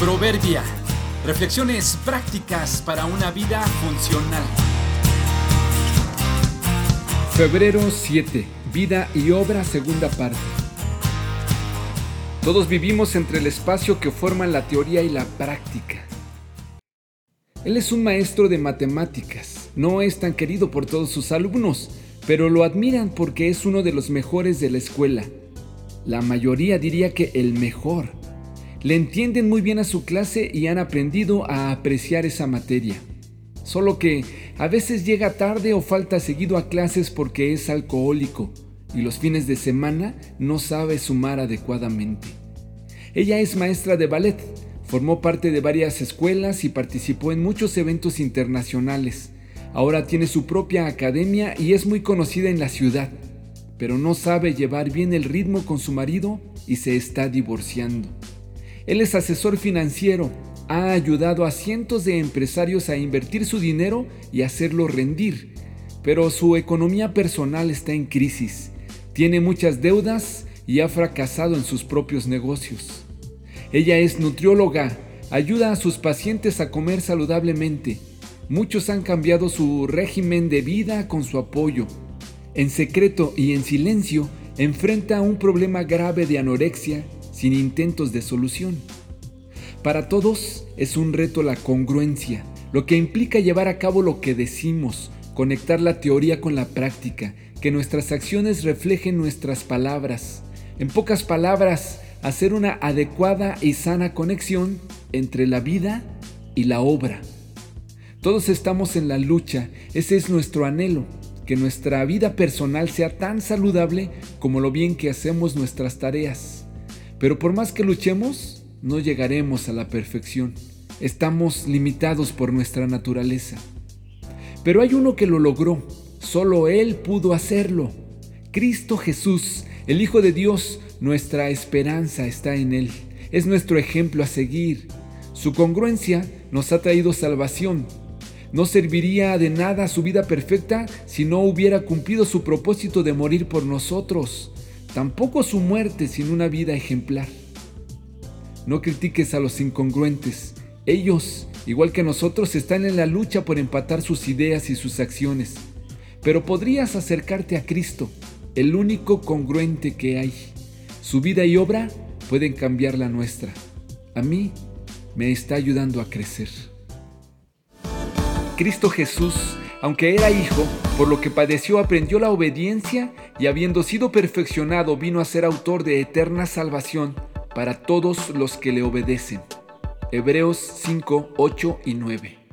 Proverbia. Reflexiones prácticas para una vida funcional. Febrero 7. Vida y obra segunda parte. Todos vivimos entre el espacio que forman la teoría y la práctica. Él es un maestro de matemáticas. No es tan querido por todos sus alumnos, pero lo admiran porque es uno de los mejores de la escuela. La mayoría diría que el mejor le entienden muy bien a su clase y han aprendido a apreciar esa materia. Solo que a veces llega tarde o falta seguido a clases porque es alcohólico y los fines de semana no sabe sumar adecuadamente. Ella es maestra de ballet, formó parte de varias escuelas y participó en muchos eventos internacionales. Ahora tiene su propia academia y es muy conocida en la ciudad, pero no sabe llevar bien el ritmo con su marido y se está divorciando. Él es asesor financiero, ha ayudado a cientos de empresarios a invertir su dinero y hacerlo rendir, pero su economía personal está en crisis, tiene muchas deudas y ha fracasado en sus propios negocios. Ella es nutrióloga, ayuda a sus pacientes a comer saludablemente. Muchos han cambiado su régimen de vida con su apoyo. En secreto y en silencio enfrenta un problema grave de anorexia sin intentos de solución. Para todos es un reto la congruencia, lo que implica llevar a cabo lo que decimos, conectar la teoría con la práctica, que nuestras acciones reflejen nuestras palabras. En pocas palabras, hacer una adecuada y sana conexión entre la vida y la obra. Todos estamos en la lucha, ese es nuestro anhelo, que nuestra vida personal sea tan saludable como lo bien que hacemos nuestras tareas. Pero por más que luchemos, no llegaremos a la perfección. Estamos limitados por nuestra naturaleza. Pero hay uno que lo logró. Solo Él pudo hacerlo. Cristo Jesús, el Hijo de Dios, nuestra esperanza está en Él. Es nuestro ejemplo a seguir. Su congruencia nos ha traído salvación. No serviría de nada su vida perfecta si no hubiera cumplido su propósito de morir por nosotros tampoco su muerte sin una vida ejemplar. No critiques a los incongruentes. Ellos, igual que nosotros, están en la lucha por empatar sus ideas y sus acciones. Pero podrías acercarte a Cristo, el único congruente que hay. Su vida y obra pueden cambiar la nuestra. A mí me está ayudando a crecer. Cristo Jesús, aunque era hijo, por lo que padeció aprendió la obediencia y habiendo sido perfeccionado vino a ser autor de eterna salvación para todos los que le obedecen. Hebreos 5, 8 y 9.